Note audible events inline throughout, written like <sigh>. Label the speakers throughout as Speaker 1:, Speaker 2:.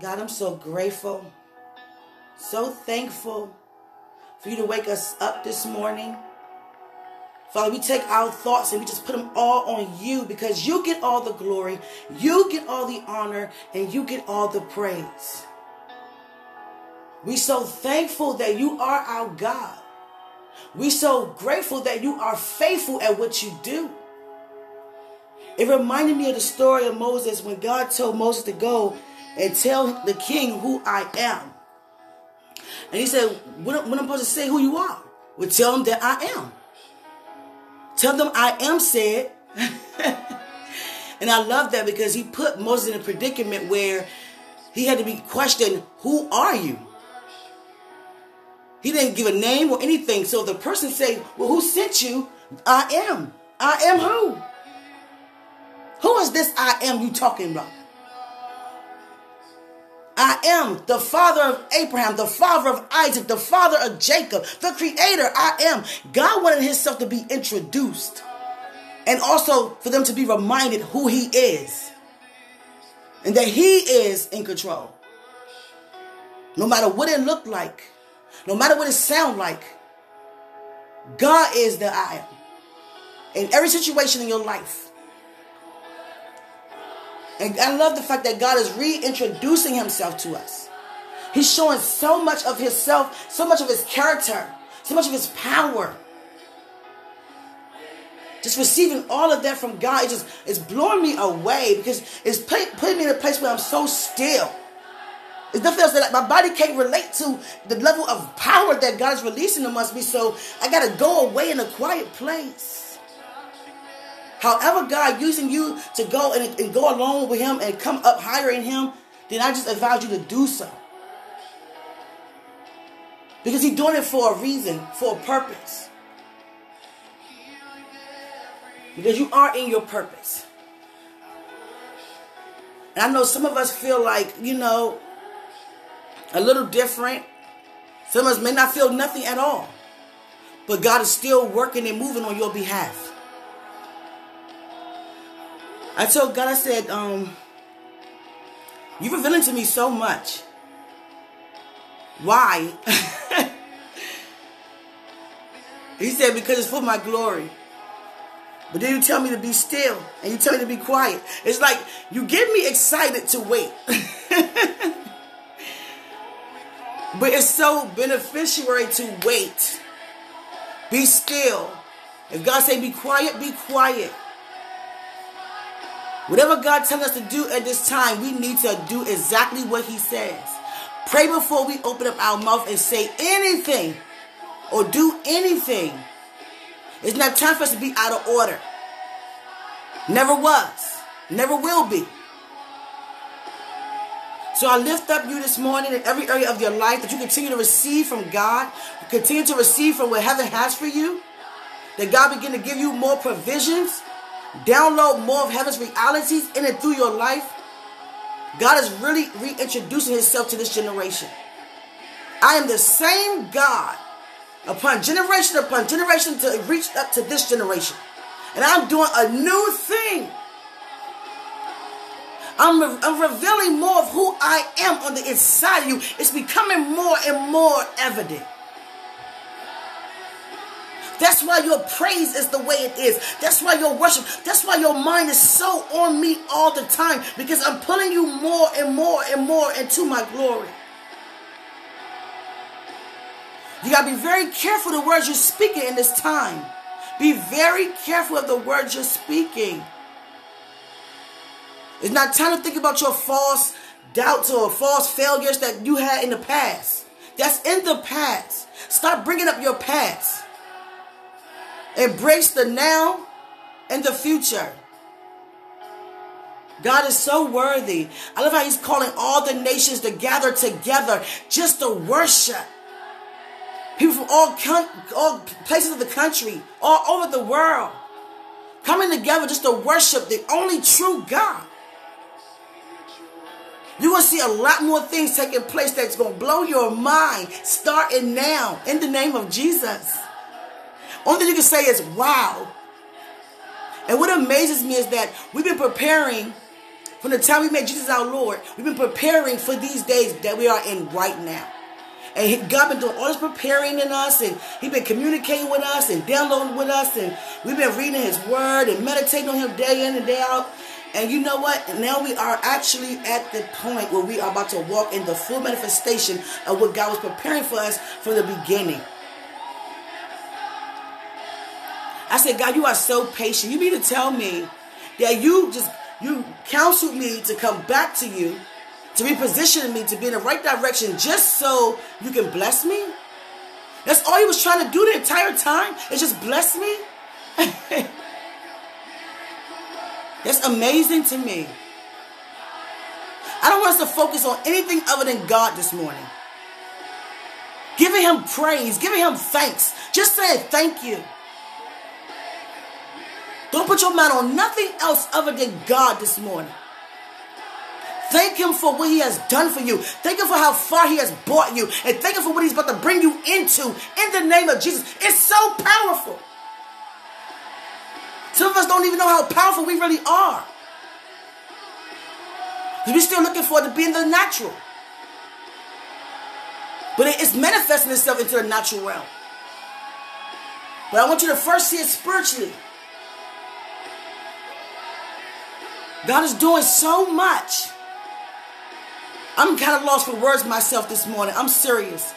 Speaker 1: God, I'm so grateful, so thankful for you to wake us up this morning. Father, we take our thoughts and we just put them all on you because you get all the glory, you get all the honor, and you get all the praise. We so thankful that you are our God. We so grateful that you are faithful at what you do. It reminded me of the story of Moses when God told Moses to go and tell the king who I am. And he said, What, what I'm supposed to say who you are? Well, tell them that I am. Tell them I am said. <laughs> and I love that because he put Moses in a predicament where he had to be questioned, Who are you? He didn't give a name or anything. So the person say, Well, who sent you? I am. I am who? Who is this I am you talking about? I am the father of Abraham, the father of Isaac, the father of Jacob, the creator. I am. God wanted himself to be introduced and also for them to be reminded who he is and that he is in control. No matter what it looked like, no matter what it sound like, God is the I am in every situation in your life. And I love the fact that God is reintroducing himself to us. He's showing so much of himself, so much of his character, so much of his power. Just receiving all of that from God, it just it's blowing me away because it's putting me in a place where I'm so still. It's nothing else that my body can't relate to the level of power that God is releasing in us. Me, so I gotta go away in a quiet place. However, God using you to go and, and go along with Him and come up higher in Him, then I just advise you to do so. Because He's doing it for a reason, for a purpose. Because you are in your purpose. And I know some of us feel like, you know, a little different. Some of us may not feel nothing at all. But God is still working and moving on your behalf. I told God, I said, um, you're revealing to me so much. Why? <laughs> he said, because it's for my glory. But then you tell me to be still and you tell me to be quiet. It's like you get me excited to wait. <laughs> but it's so beneficiary to wait. Be still. If God say be quiet, be quiet. Whatever God tells us to do at this time, we need to do exactly what He says. Pray before we open up our mouth and say anything or do anything. It's not time for us to be out of order. Never was. Never will be. So I lift up you this morning in every area of your life that you continue to receive from God, continue to receive from what heaven has for you, that God begin to give you more provisions, Download more of heaven's realities in and through your life. God is really reintroducing himself to this generation. I am the same God upon generation upon generation to reach up to this generation. And I'm doing a new thing. I'm, re- I'm revealing more of who I am on the inside of you. It's becoming more and more evident. That's why your praise is the way it is. That's why your worship, that's why your mind is so on me all the time because I'm pulling you more and more and more into my glory. You got to be very careful the words you're speaking in this time. Be very careful of the words you're speaking. It's not time to think about your false doubts or false failures that you had in the past. That's in the past. Stop bringing up your past. Embrace the now and the future. God is so worthy. I love how he's calling all the nations to gather together just to worship. People from all, all places of the country, all over the world, coming together just to worship the only true God. You're going to see a lot more things taking place that's going to blow your mind starting now in the name of Jesus. Only thing you can say is, wow. And what amazes me is that we've been preparing From the time we made Jesus our Lord, we've been preparing for these days that we are in right now. And God been doing all this preparing in us, and He been communicating with us and downloading with us, and we've been reading His Word and meditating on Him day in and day out. And you know what? Now we are actually at the point where we are about to walk in the full manifestation of what God was preparing for us from the beginning. I said, God, you are so patient. You need to tell me that you just you counseled me to come back to you, to reposition me to be in the right direction just so you can bless me. That's all he was trying to do the entire time, is just bless me. <laughs> That's amazing to me. I don't want us to focus on anything other than God this morning. Giving him praise, giving him thanks, just saying thank you. Don't put your mind on nothing else other than God this morning. Thank Him for what He has done for you. Thank Him for how far He has brought you. And thank Him for what He's about to bring you into in the name of Jesus. It's so powerful. Some of us don't even know how powerful we really are. We're still looking for to be in the natural. But it's manifesting itself into the natural realm. But I want you to first see it spiritually. God is doing so much. I'm kind of lost for words myself this morning. I'm serious.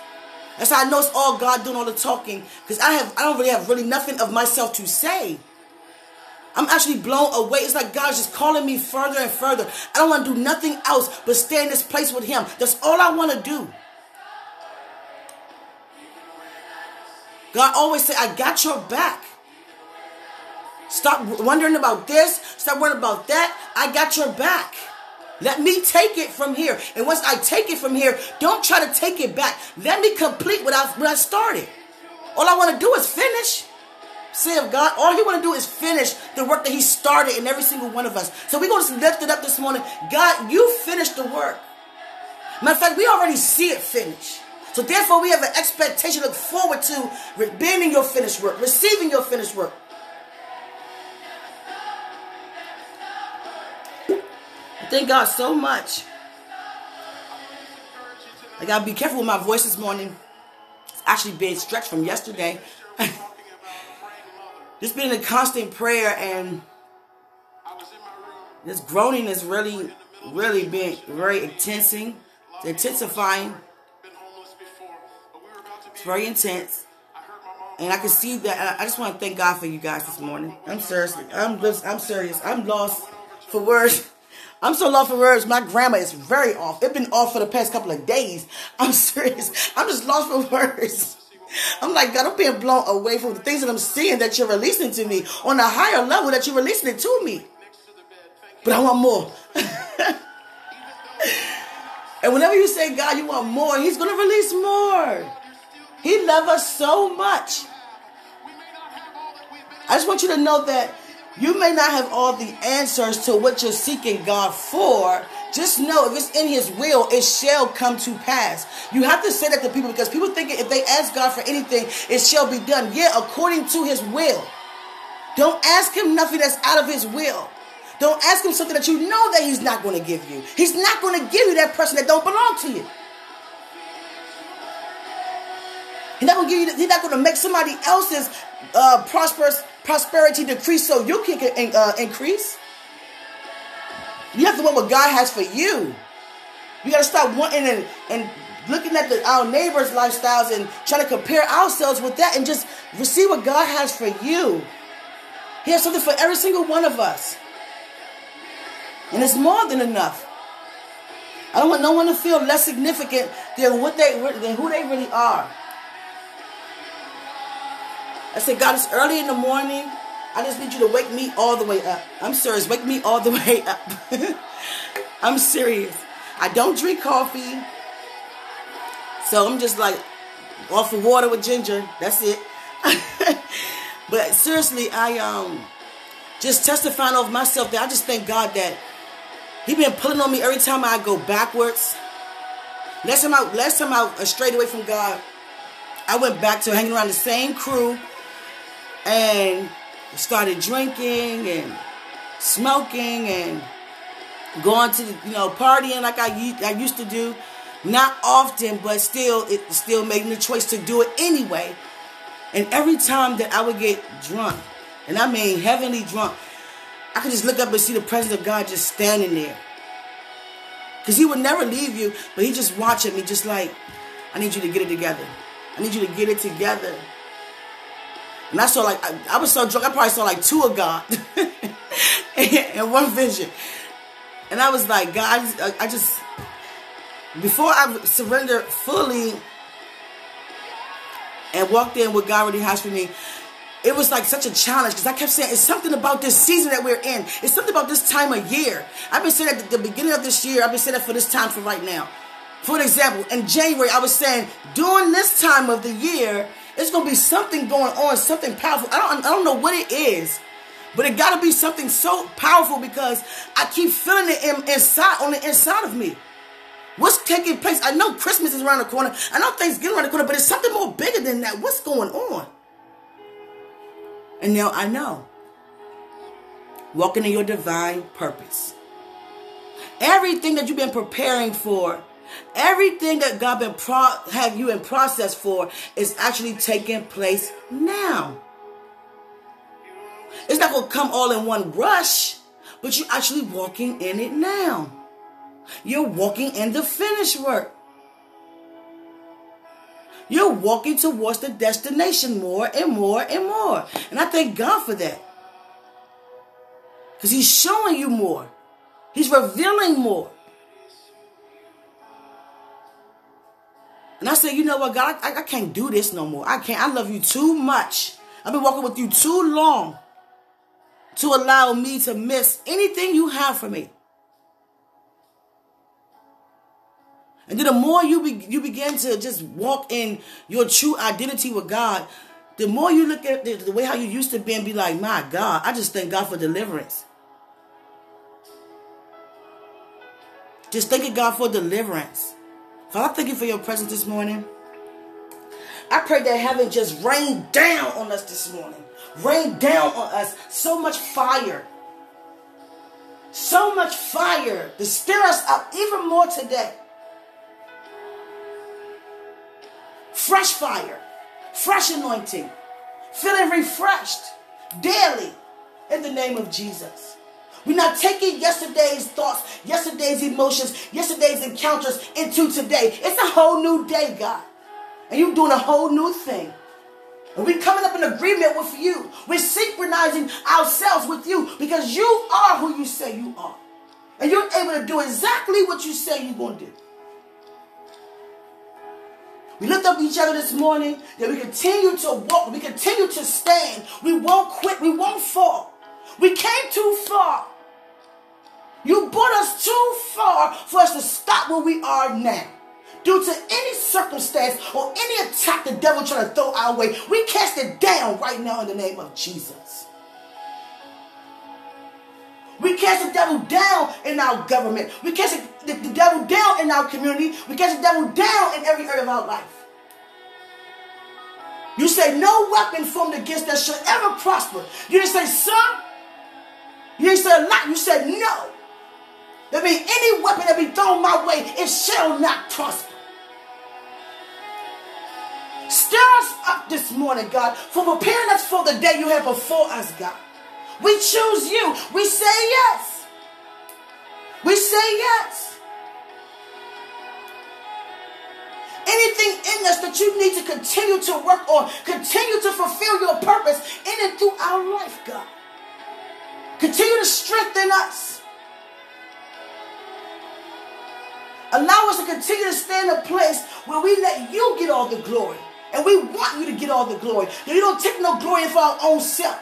Speaker 1: That's how I know it's all God doing all the talking. Because I have I don't really have really nothing of myself to say. I'm actually blown away. It's like God's just calling me further and further. I don't want to do nothing else but stay in this place with Him. That's all I want to do. God always say, I got your back. Stop wondering about this. Stop worrying about that. I got your back. Let me take it from here. And once I take it from here, don't try to take it back. Let me complete what I, what I started. All I want to do is finish. Say of God, all he want to do is finish the work that he started in every single one of us. So we're going to lift it up this morning. God, you finished the work. Matter of fact, we already see it finished. So therefore, we have an expectation, look forward to being in your finished work, receiving your finished work. Thank God so much. I gotta be careful with my voice this morning. It's actually been stretched from yesterday. <laughs> Just been a constant prayer and this groaning is really, really been very intensing, intensifying. It's very intense. And I can see that. I just want to thank God for you guys this morning. I'm seriously, I'm just, I'm serious. I'm lost for words. I'm so lost for words. My grammar is very off. It's been off for the past couple of days. <laughs> I'm serious. I'm just lost for words. I'm like, God, I'm being blown away from the things that I'm seeing that you're releasing to me on a higher level that you're releasing it to me. But I want more. <laughs> and whenever you say, God, you want more, He's going to release more. He loves us so much. I just want you to know that you may not have all the answers to what you're seeking God for. Just know if it's in His will, it shall come to pass. You have to say that to people because people think if they ask God for anything, it shall be done. Yeah, according to His will. Don't ask Him nothing that's out of His will. Don't ask Him something that you know that He's not going to give you. He's not going to give you that person that don't belong to you. He's not going to give you. He's not going to make somebody else's uh, prosperous prosperity decrease so you can uh, increase. You have to want what God has for you. You got to stop wanting and, and looking at the, our neighbors' lifestyles and trying to compare ourselves with that and just receive what God has for you. He has something for every single one of us. And it's more than enough. I don't want no one to feel less significant than what they than who they really are. I said, God, it's early in the morning. I just need you to wake me all the way up. I'm serious. Wake me all the <laughs> way up. I'm serious. I don't drink coffee. So I'm just like off of water with ginger. That's it. <laughs> but seriously, I um just testifying of myself that I just thank God that He been pulling on me every time I go backwards. Last time I last time I strayed away from God, I went back to hanging around the same crew and started drinking and smoking and going to the, you know partying like I I used to do, not often, but still it still making the choice to do it anyway. And every time that I would get drunk, and I mean heavenly drunk, I could just look up and see the presence of God just standing there. Because he would never leave you, but he just watching me, just like, I need you to get it together. I need you to get it together. And I saw like, I, I was so drunk, I probably saw like two of God <laughs> and one vision. And I was like, God, I just, I just before I surrendered fully and walked in what God already has for me, it was like such a challenge because I kept saying it's something about this season that we're in. It's something about this time of year. I've been saying that at the beginning of this year. I've been saying that for this time for right now. For example, in January, I was saying during this time of the year, it's gonna be something going on, something powerful. I don't, I don't know what it is, but it gotta be something so powerful because I keep feeling it in, inside on the inside of me. What's taking place? I know Christmas is around the corner. I know Thanksgiving around the corner, but it's something more bigger than that. What's going on? And now I know. Walking in your divine purpose. Everything that you've been preparing for, everything that God been pro- have you in process for is actually taking place now. It's not gonna come all in one rush, but you're actually walking in it now. You're walking in the finished work. You're walking towards the destination more and more and more. And I thank God for that. Because He's showing you more, He's revealing more. And I said, you know what, God, I, I can't do this no more. I can't. I love you too much. I've been walking with you too long to allow me to miss anything you have for me. And then the more you be, you begin to just walk in your true identity with God, the more you look at the, the way how you used to be and be like, my God, I just thank God for deliverance. Just thanking God for deliverance. Father, I thank you for your presence this morning. I pray that heaven just rain down on us this morning. Rain down on us so much fire. So much fire to stir us up even more today. fresh fire, fresh anointing, feeling refreshed daily in the name of Jesus. We're not taking yesterday's thoughts, yesterday's emotions, yesterday's encounters into today. It's a whole new day, God. And you're doing a whole new thing. And we're coming up in agreement with you. We're synchronizing ourselves with you because you are who you say you are. And you're able to do exactly what you say you're going to do. We lift up each other this morning that we continue to walk, we continue to stand. We won't quit, we won't fall. We came too far. You brought us too far for us to stop where we are now. Due to any circumstance or any attack the devil trying to throw our way, we cast it down right now in the name of Jesus. We cast the devil down in our government. We cast the, the, devil down in our community. We cast the devil down in every area of our life. You say, no weapon formed against us shall ever prosper. You didn't say, some. You a lot. You said, no. That means any weapon that be thrown my way, it shall not prosper. Stir us up this morning, God, for preparing us for the day you have before us, God. We choose you. We say yes. We say yes. Anything in us that you need to continue to work on, continue to fulfill your purpose in and through our life, God. Continue to strengthen us. Allow us to continue to stand in a place where we let you get all the glory. And we want you to get all the glory. You don't take no glory for our own self.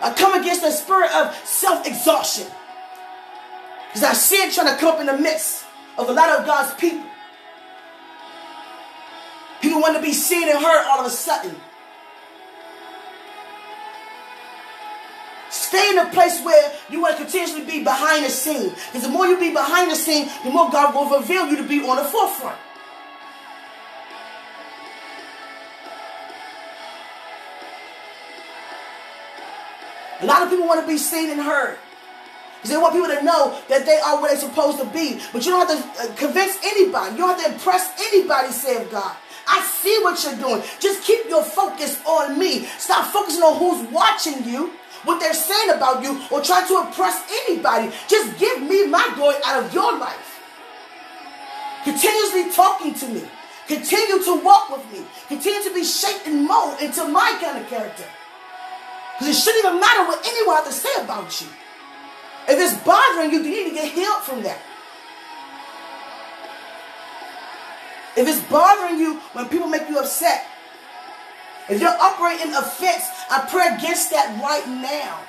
Speaker 1: I come against the spirit of self-exhaustion. Because I see it trying to come up in the midst of a lot of God's people. People want to be seen and heard all of a sudden. Stay in a place where you want to continuously be behind the scene. Because the more you be behind the scene, the more God will reveal you to be on the forefront. A lot of people want to be seen and heard. Because they want people to know that they are where they're supposed to be. But you don't have to uh, convince anybody. You don't have to impress anybody, save God. I see what you're doing. Just keep your focus on me. Stop focusing on who's watching you, what they're saying about you, or trying to impress anybody. Just give me my glory out of your life. Continuously talking to me. Continue to walk with me. Continue to be shaped and molded into my kind of character. Because it shouldn't even matter what anyone has to say about you. If it's bothering you, you need to get healed from that. If it's bothering you when people make you upset, if you're operating offense, I pray against that right now.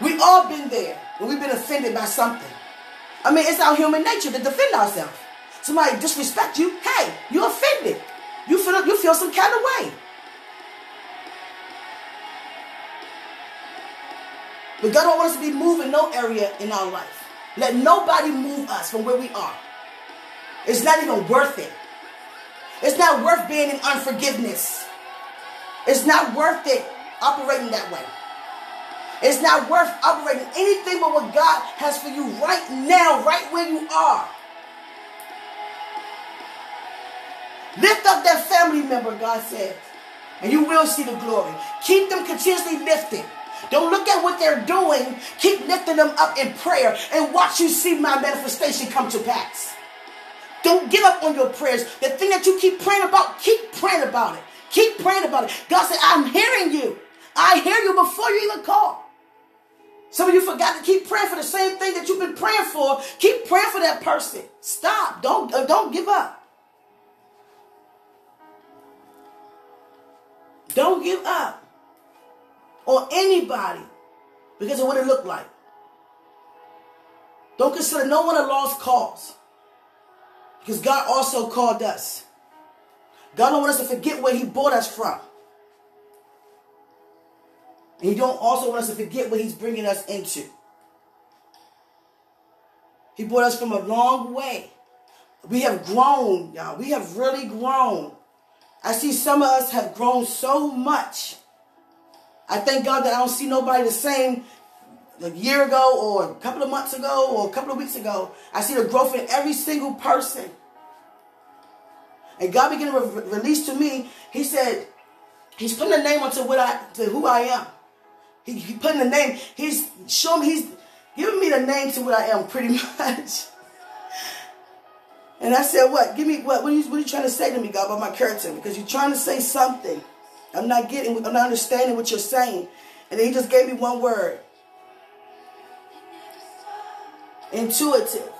Speaker 1: We've all been there when we've been offended by something. I mean, it's our human nature to defend ourselves. Somebody disrespect you, hey, you're offended. You feel you feel some kind of way. But God don't want us to be moving no area in our life. Let nobody move us from where we are. It's not even worth it. It's not worth being in unforgiveness. It's not worth it operating that way. It's not worth operating anything but what God has for you right now, right where you are. Lift up that family member, God said, and you will see the glory. Keep them continuously lifted. Don't look at what they're doing. Keep lifting them up in prayer and watch you see my manifestation come to pass. Don't give up on your prayers. The thing that you keep praying about, keep praying about it. Keep praying about it. God said, I'm hearing you. I hear you before you even call. Some of you forgot to keep praying for the same thing that you've been praying for. Keep praying for that person. Stop. Don't, uh, don't give up. Don't give up on anybody because of what it looked like. Don't consider no one a lost cause. Because God also called us. God don't want us to forget where he brought us from. And he don't also want us to forget what he's bringing us into. He brought us from a long way. We have grown, y'all. We have really grown. I see some of us have grown so much. I thank God that I don't see nobody the same a year ago or a couple of months ago or a couple of weeks ago. I see the growth in every single person. And God began to re- release to me, he said, he's putting a name onto what I, to who I am. He, he putting a name, he's showing me, he's giving me the name to what I am pretty <laughs> much. And I said, what? Give me, what, what are, you, what are you trying to say to me, God, about my character? Because you're trying to say something. I'm not getting, I'm not understanding what you're saying. And then he just gave me one word. Intuitive.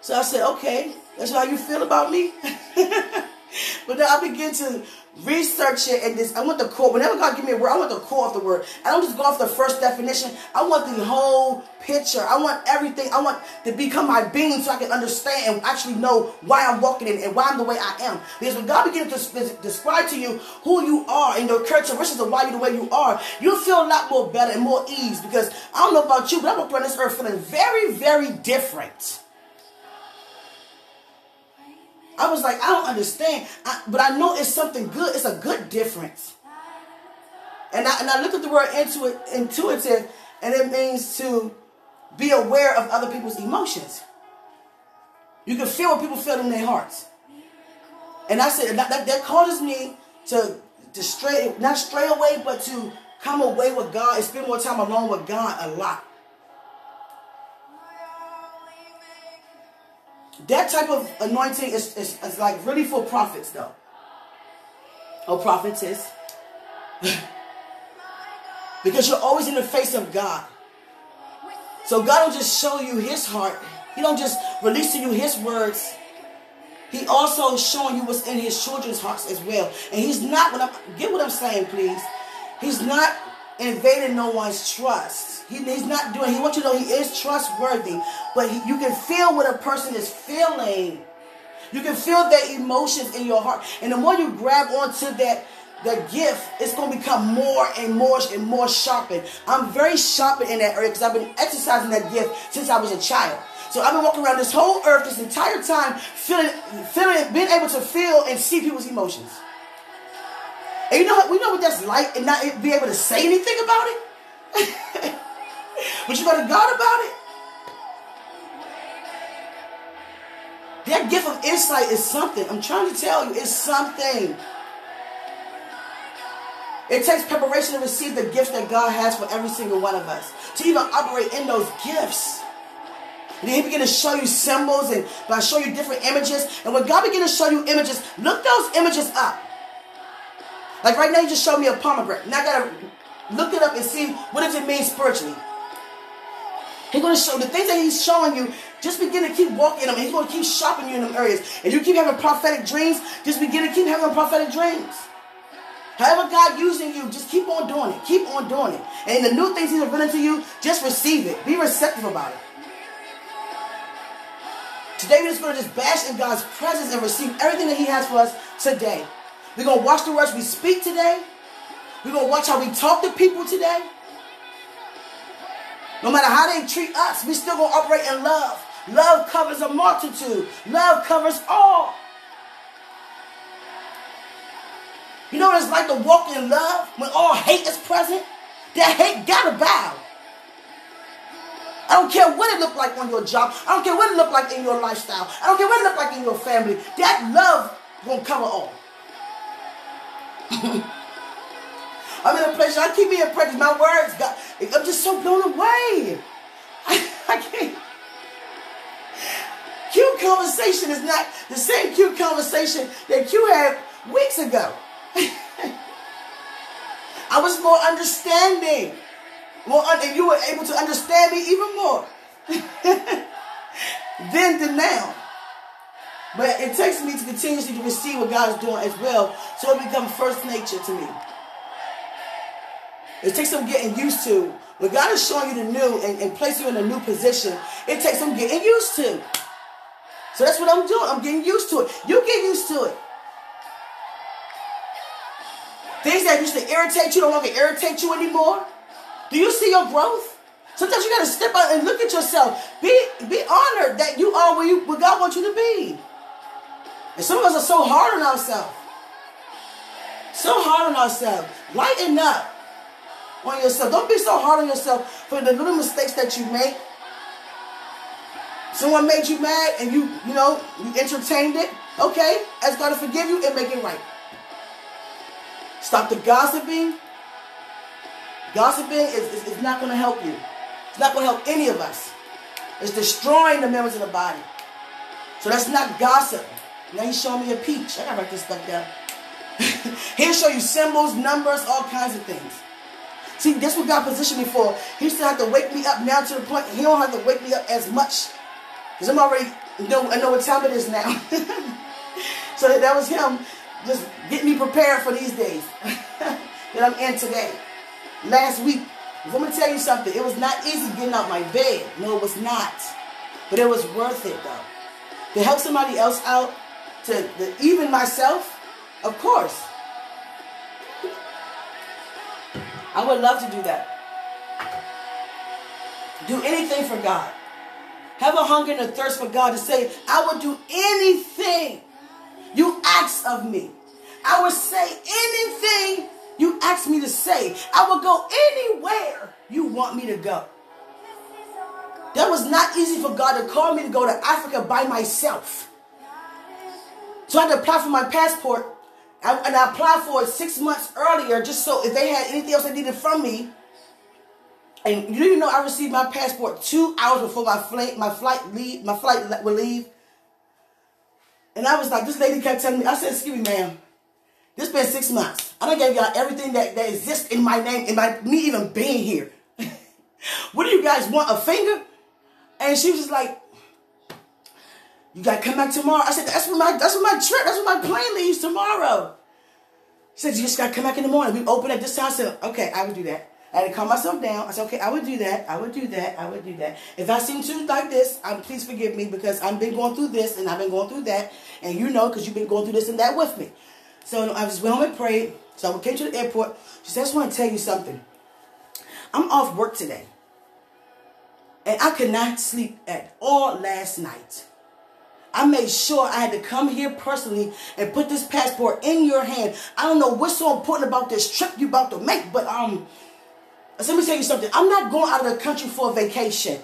Speaker 1: So I said, okay, that's how you feel about me? <laughs> but then I begin to research it and this I want the core. Whenever God give me a word, I want the core of the word. I don't just go off the first definition. I want the whole picture. I want everything. I want to become my being so I can understand and actually know why I'm walking in and why I'm the way I am. Because when God begins to describe to you who you are and your characteristics of why you're the way you are, you'll feel a lot more better and more ease. Because I don't know about you, but I walk around this earth feeling very, very different. I was like, I don't understand. I, but I know it's something good. It's a good difference. And I, and I look at the word intuit, intuitive, and it means to be aware of other people's emotions. You can feel what people feel in their hearts. And I said, that, that, that causes me to, to stray, not stray away, but to come away with God and spend more time alone with God a lot. That type of anointing is, is, is like really for prophets, though. Or prophetess. <laughs> because you're always in the face of God. So God don't just show you his heart. He don't just release to you his words. He also showing you what's in his children's hearts as well. And he's not, what I'm, get what I'm saying, please. He's not invading no one's trust. He, he's not doing, he wants you to know he is trustworthy. But he, you can feel what a person is feeling. You can feel their emotions in your heart. And the more you grab onto that, the gift, it's going to become more and more and more sharpened. I'm very sharpened in that area because I've been exercising that gift since I was a child. So I've been walking around this whole earth this entire time, feeling, feeling, being able to feel and see people's emotions. And you know what? We know what that's like and not be able to say anything about it. <laughs> but you got to God about it. That gift of insight is something. I'm trying to tell you, it's something. It takes preparation to receive the gifts that God has for every single one of us. To even operate in those gifts. And then he begin to show you symbols and I show you different images. And when God begin to show you images, look those images up. Like right now, you just showed me a pomegranate. Now I gotta look it up and see what does it mean spiritually. He's to show the things that he's showing you. Just begin to keep walking them. He's to keep sharpening you in them areas. And you keep having prophetic dreams, just begin to keep having prophetic dreams. However God using you, just keep on doing it. Keep on doing it. And the new things he's revealing to you, just receive it. Be receptive about it. Today we're just going to just bash in God's presence and receive everything that he has for us today. We're going to watch the words we speak today. We're going to watch how we talk to people today. No matter how they treat us, we still going to operate in love. Love covers a multitude. Love covers all. You know what it's like to walk in love when all hate is present? That hate gotta bow. I don't care what it look like on your job. I don't care what it look like in your lifestyle. I don't care what it look like in your family. That love gonna cover all. <laughs> I'm in a place I keep me in practice. My words, God, I'm just so blown away. I, <laughs> I can't. Cute conversation is not the same cute conversation that you had weeks ago. <laughs> I was more understanding. More and you were able to understand me even more than now. But it takes me to continuously to receive what God is doing as well, so it becomes first nature to me. It takes some getting used to. When God is showing you the new and, and placing you in a new position, it takes some getting used to. So that's what I'm doing. I'm getting used to it. You get used to it. Things that used to irritate you no longer irritate you anymore. Do you see your growth? Sometimes you got to step out and look at yourself. Be be honored that you are where, you, where God wants you to be. And some of us are so hard on ourselves. So hard on ourselves. Lighten up on yourself. Don't be so hard on yourself for the little mistakes that you make. Someone made you mad and you, you know, you entertained it. Okay, ask God to forgive you and make it right. Stop the gossiping. Gossiping is, is, is not going to help you. It's not going to help any of us. It's destroying the members of the body. So that's not gossip. Now he's showing me a peach. I gotta write this stuff down. <laughs> He'll show you symbols, numbers, all kinds of things. See, that's what God positioned me for. He still have to wake me up now to the point he don't have to wake me up as much. Because I'm already know I know what time it is now. <laughs> so that was him just getting me prepared for these days <laughs> that I'm in today. Last week, I'm gonna tell you something. It was not easy getting out my bed. No, it was not. But it was worth it though. To help somebody else out, to the, even myself, of course. I would love to do that. Do anything for God. Have a hunger and a thirst for God to say, I will do anything you ask of me. I will say anything you ask me to say. I will go anywhere you want me to go. That was not easy for God to call me to go to Africa by myself. So I had to apply for my passport. and I applied for it six months earlier just so if they had anything else they needed from me. And you didn't know I received my passport two hours before my flight my flight leave my flight would leave. And I was like, this lady kept telling me, I said, excuse me, ma'am. This been six months. I done gave y'all everything that, that exists in my name, in my me even being here. <laughs> what do you guys want? A finger? And she was just like, you gotta come back tomorrow. I said, that's what my that's what my trip, that's what my plane leaves tomorrow. She said, you just gotta come back in the morning. We open at this time. I said, okay, I would do that. I had to calm myself down. I said, okay, I would do that. I would do that. I would do that. If I seem to like this, um, please forgive me because I've been going through this and I've been going through that. And you know, because you've been going through this and that with me. So I just went home and prayed. So I came to the airport. She said, I just want to tell you something. I'm off work today. And I could not sleep at all last night. I made sure I had to come here personally and put this passport in your hand. I don't know what's so important about this trip you're about to make, but um, let me tell you something. I'm not going out of the country for a vacation.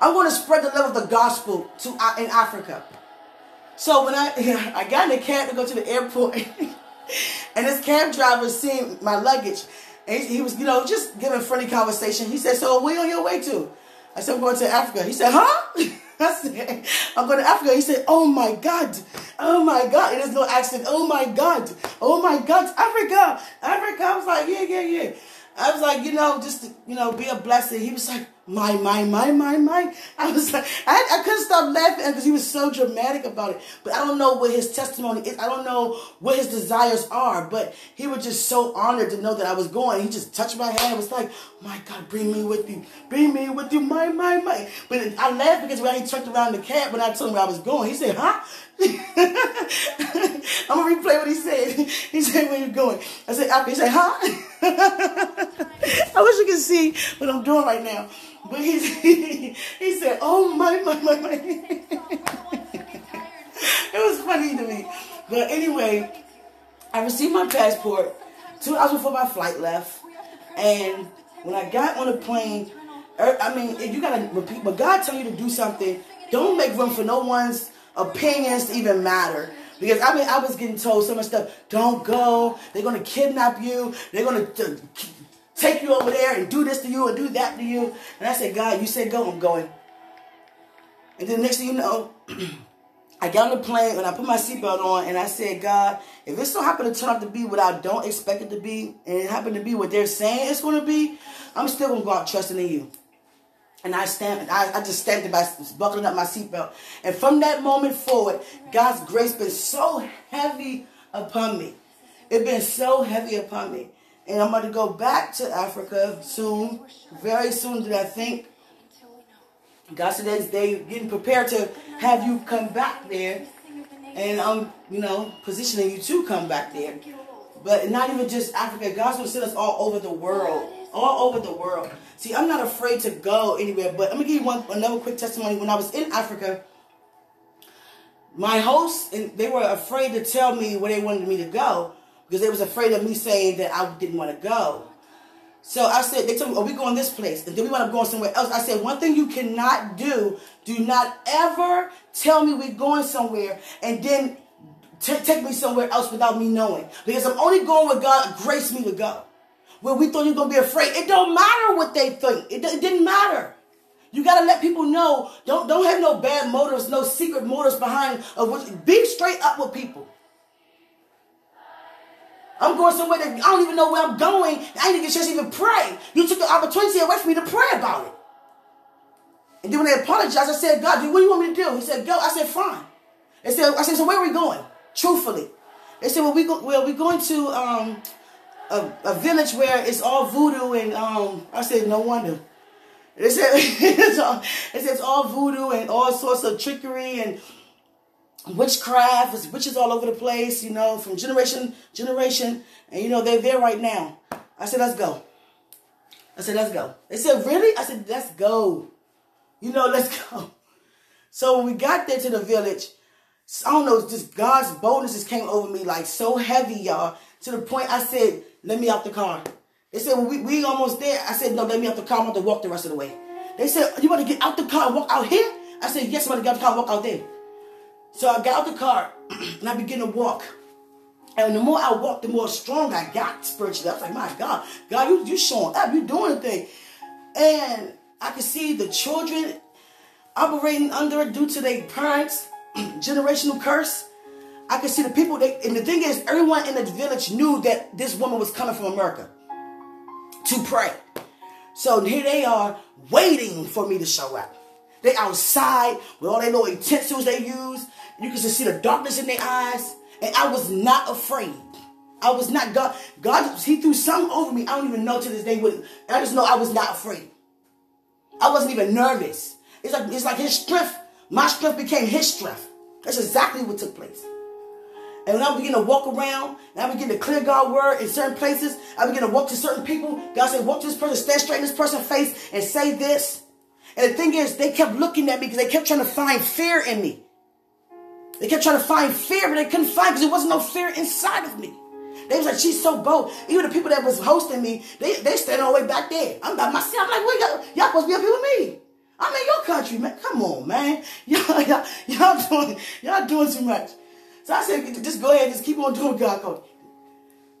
Speaker 1: I'm going to spread the love of the gospel to uh, in Africa. So when I <laughs> I got in the cab to go to the airport, <laughs> and this cab driver seen my luggage, and he, he was you know just giving friendly conversation. He said, "So where you on your way to?" I said, "I'm going to Africa." He said, "Huh?" <laughs> I said, "I'm going to Africa." He said, "Oh my God, oh my God!" It is no accent. Oh my God, oh my God, Africa, Africa. I was like, "Yeah, yeah, yeah." I was like, you know, just you know, be a blessing. He was like, my, my, my, my, my. I was like, I, I couldn't stop laughing because he was so dramatic about it. But I don't know what his testimony is. I don't know what his desires are. But he was just so honored to know that I was going. He just touched my hand. was like, my God, bring me with you. Bring me with you, my, my, my. But I laughed because when he turned around the cab when I told him where I was going, he said, huh? I'm gonna replay what he said. <laughs> He said, "Where you going?" I said, "Africa." He said, "Huh?" <laughs> I wish you could see what I'm doing right now. But he <laughs> he, said, "Oh my my my my." it was funny to me. But anyway, I received my passport two hours before my flight left, and when I got on the plane, er, I mean, if you gotta repeat, but God tell you to do something, don't make room for no one's opinions even matter. Because I mean, I was getting told so much stuff. Don't go. They're gonna kidnap you. They're gonna uh, take you over there and do this to you and do that to you. And I said, God, you said go, I'm going. And then next thing you know, <clears throat> I got on the plane and I put my seatbelt on and I said, God, if this don't happen to turn out to be what I don't expect it to be, and it happened to be what they're saying it's to be, I'm still to go out trusting in you. And I stand, I, I just stamped it by buckling up my seatbelt. And from that moment forward, God's grace been so heavy upon me. It's been so heavy upon me. And I'm going to go back to Africa soon, very soon, did I think. God said they getting prepared to have you come back there. And I'm, you know, positioning you to come back there. But not even just Africa. God's going to send us all over the world. All over the world. See, I'm not afraid to go anywhere. But I'm going to give you one another quick testimony. When I was in Africa, my hosts, and they were afraid to tell me where they wanted me to go because they was afraid of me saying that I didn't want to go. So I said, they told me, oh, we going this place. And then we want to go somewhere else. I said, one thing you cannot do, do not ever tell me we're going somewhere and then take me somewhere else without me knowing. Because I'm only going where God graced me to go. Where we thought you were going to be afraid. It don't matter what they think. It, it didn't matter. You got to let people know. Don't, don't have no bad motives, no secret motives behind. Of what, be straight up with people. I'm going somewhere that I don't even know where I'm going. I didn't get a chance to even pray. You took the opportunity away from me to pray about it. And then when they apologized, I said, God, what do you want me to do? He said, go. I said, fine. They said, I said, so where are we going? Truthfully. They said, well, we go, well, we're going to um, a, a village where it's all voodoo and um, I said, no wonder. They said, <laughs> it's all, it's all voodoo and all sorts of trickery and witchcraft, there's witches all over the place, you know, from generation generation, and you know they're there right now. I said, let's go. I said, let's go. They said, really? I said, let's go. You know, <laughs> let's go. So when we got there to the village, I don't know, just God's boldness just came over me like so heavy, y'all, to the point I said, let me out the car. They said, well, we, we almost there. I said, no, let me out the car. I'm to walk the rest of the way. They said, you want to get out the car and walk out here? I said, yes, I'm going to get out the car and walk out there. So I got out the car <clears throat> and I began to walk. And the more I walked, the more strong I got spiritually. I was like, my God, God, you, you showing up, you doing a thing. And I could see the children operating under due to their parents' <clears throat> generational curse. I could see the people, they, and the thing is, everyone in the village knew that this woman was coming from America to pray. So here they are waiting for me to show up. They outside with all their little utensils they use. You can just see the darkness in their eyes. And I was not afraid. I was not God. God, He threw something over me. I don't even know to this day. What, I just know I was not afraid. I wasn't even nervous. It's like it's like His strength. My strength became His strength. That's exactly what took place. And when I begin to walk around, and I begin to clear God's word in certain places, I begin to walk to certain people. God said, walk to this person, stand straight in this person's face, and say this. And the thing is, they kept looking at me because they kept trying to find fear in me. They kept trying to find fear, but they couldn't find because there wasn't no fear inside of me. They was like, she's so bold. Even the people that was hosting me, they they standing all the way back there. I'm by myself. I'm like, well, y'all, y'all supposed to be up here with me. I'm in your country, man. Come on, man. <laughs> Y'all, y'all, y'all doing y'all doing too much. So I said, just go ahead, and just keep on doing God code.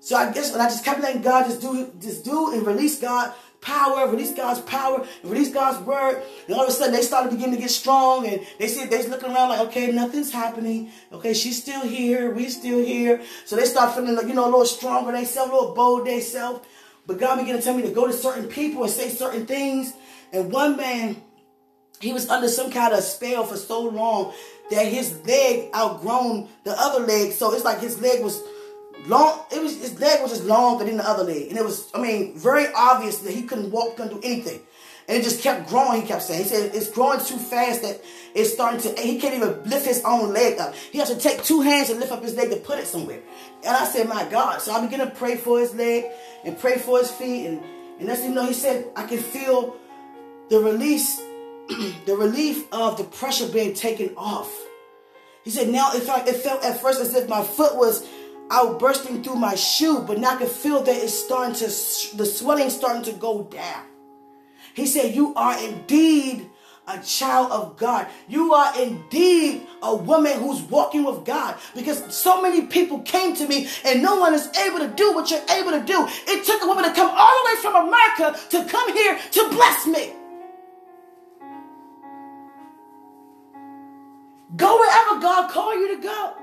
Speaker 1: So I guess when I just kept letting God just do just do and release God power, release God's power, release God's word. And all of a sudden they started beginning to get strong and they see they're looking around like, okay, nothing's happening. Okay, she's still here, we still here. So they start feeling like, you know, a little stronger they self, a little bold they self. But God began to tell me to go to certain people and say certain things. And one man, he was under some kind of spell for so long that his leg outgrown the other leg. So it's like his leg was long. It was his leg was just longer than the other leg, and it was I mean very obvious that he couldn't walk, couldn't do anything, and it just kept growing. He kept saying, he said it's growing too fast that it's starting to. He can't even lift his own leg up. He has to take two hands and lift up his leg to put it somewhere. And I said, my God. So I began to pray for his leg and pray for his feet, and and that's you know he said I can feel the release, <clears throat> the relief of the pressure being taken off. He said now it felt, it felt at first as if my foot was out bursting through my shoe, but now I can feel that it's starting to, the swelling starting to go down. He said, You are indeed a child of God. You are indeed a woman who's walking with God because so many people came to me and no one is able to do what you're able to do. It took a woman to come all the way from America to come here to bless me. Go wherever God called you to go.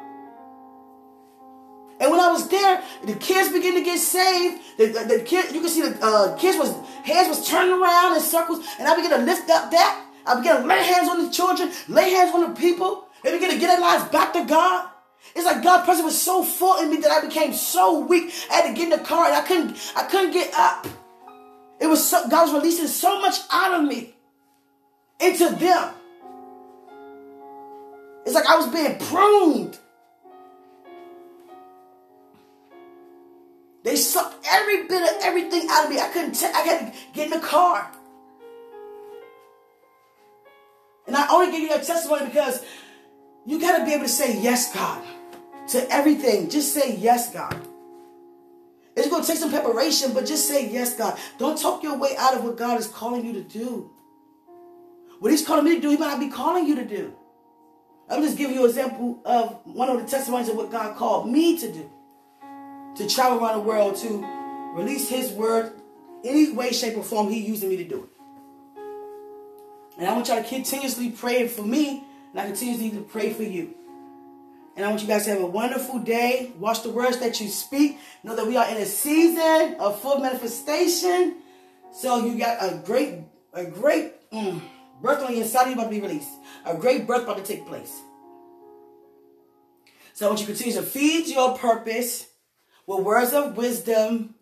Speaker 1: And when I was there, the kids began to get saved. The, the, the kid, you can see the uh, kids was heads was turning around in circles, and I began to lift up that. I began to lay hands on the children, lay hands on the people. They began to get their lives back to God. It's like God's presence was so full in me that I became so weak. I had to get in the car and I couldn't, I couldn't get up. It was so, God was releasing so much out of me into them. It's like I was being pruned. They sucked every bit of everything out of me. I couldn't. T- I had to get in the car. And I only give you that testimony because you got to be able to say yes, God, to everything. Just say yes, God. It's going to take some preparation, but just say yes, God. Don't talk your way out of what God is calling you to do. What He's calling me to do, He might not be calling you to do. I'm just giving you an example of one of the testimonies of what God called me to do to travel around the world to release his word any way, shape, or form he using me to do it. And I want y'all to continuously pray for me, and I continuously to pray for you. And I want you guys to have a wonderful day. Watch the words that you speak. Know that we are in a season of full manifestation. So you got a great, a great mm, birth on the inside of about to be released. A great birth about to take place. So I want you to continue to feed your purpose with words of wisdom,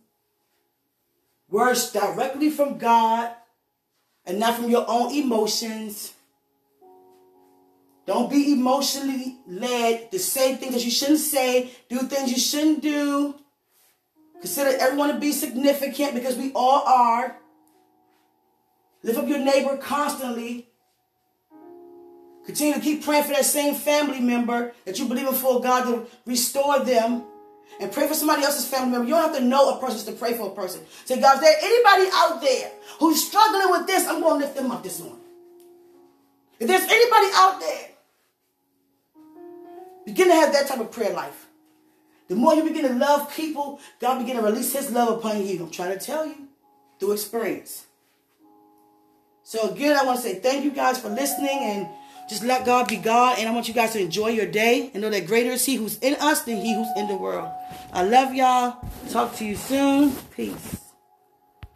Speaker 1: words directly from God, and not from your own emotions. Don't be emotionally led to say things that you shouldn't say, do things you shouldn't do. Consider everyone to be significant because we all are. Lift up your neighbor constantly. Continue to keep praying for that same family member that you believe in for God to restore them and pray for somebody else's family member. You don't have to know a person to pray for a person. Say, God, is there anybody out there who's struggling with this? I'm going to lift them up this morning. If there's anybody out there, begin to have that type of prayer life. The more you begin to love people, God begin to release his love upon you. I'm trying to tell you through experience. So again, I want to say thank you guys for listening and just let God be God. And I want you guys to enjoy your day and know that greater is He who's in us than He who's in the world. I love y'all. Talk to you soon. Peace.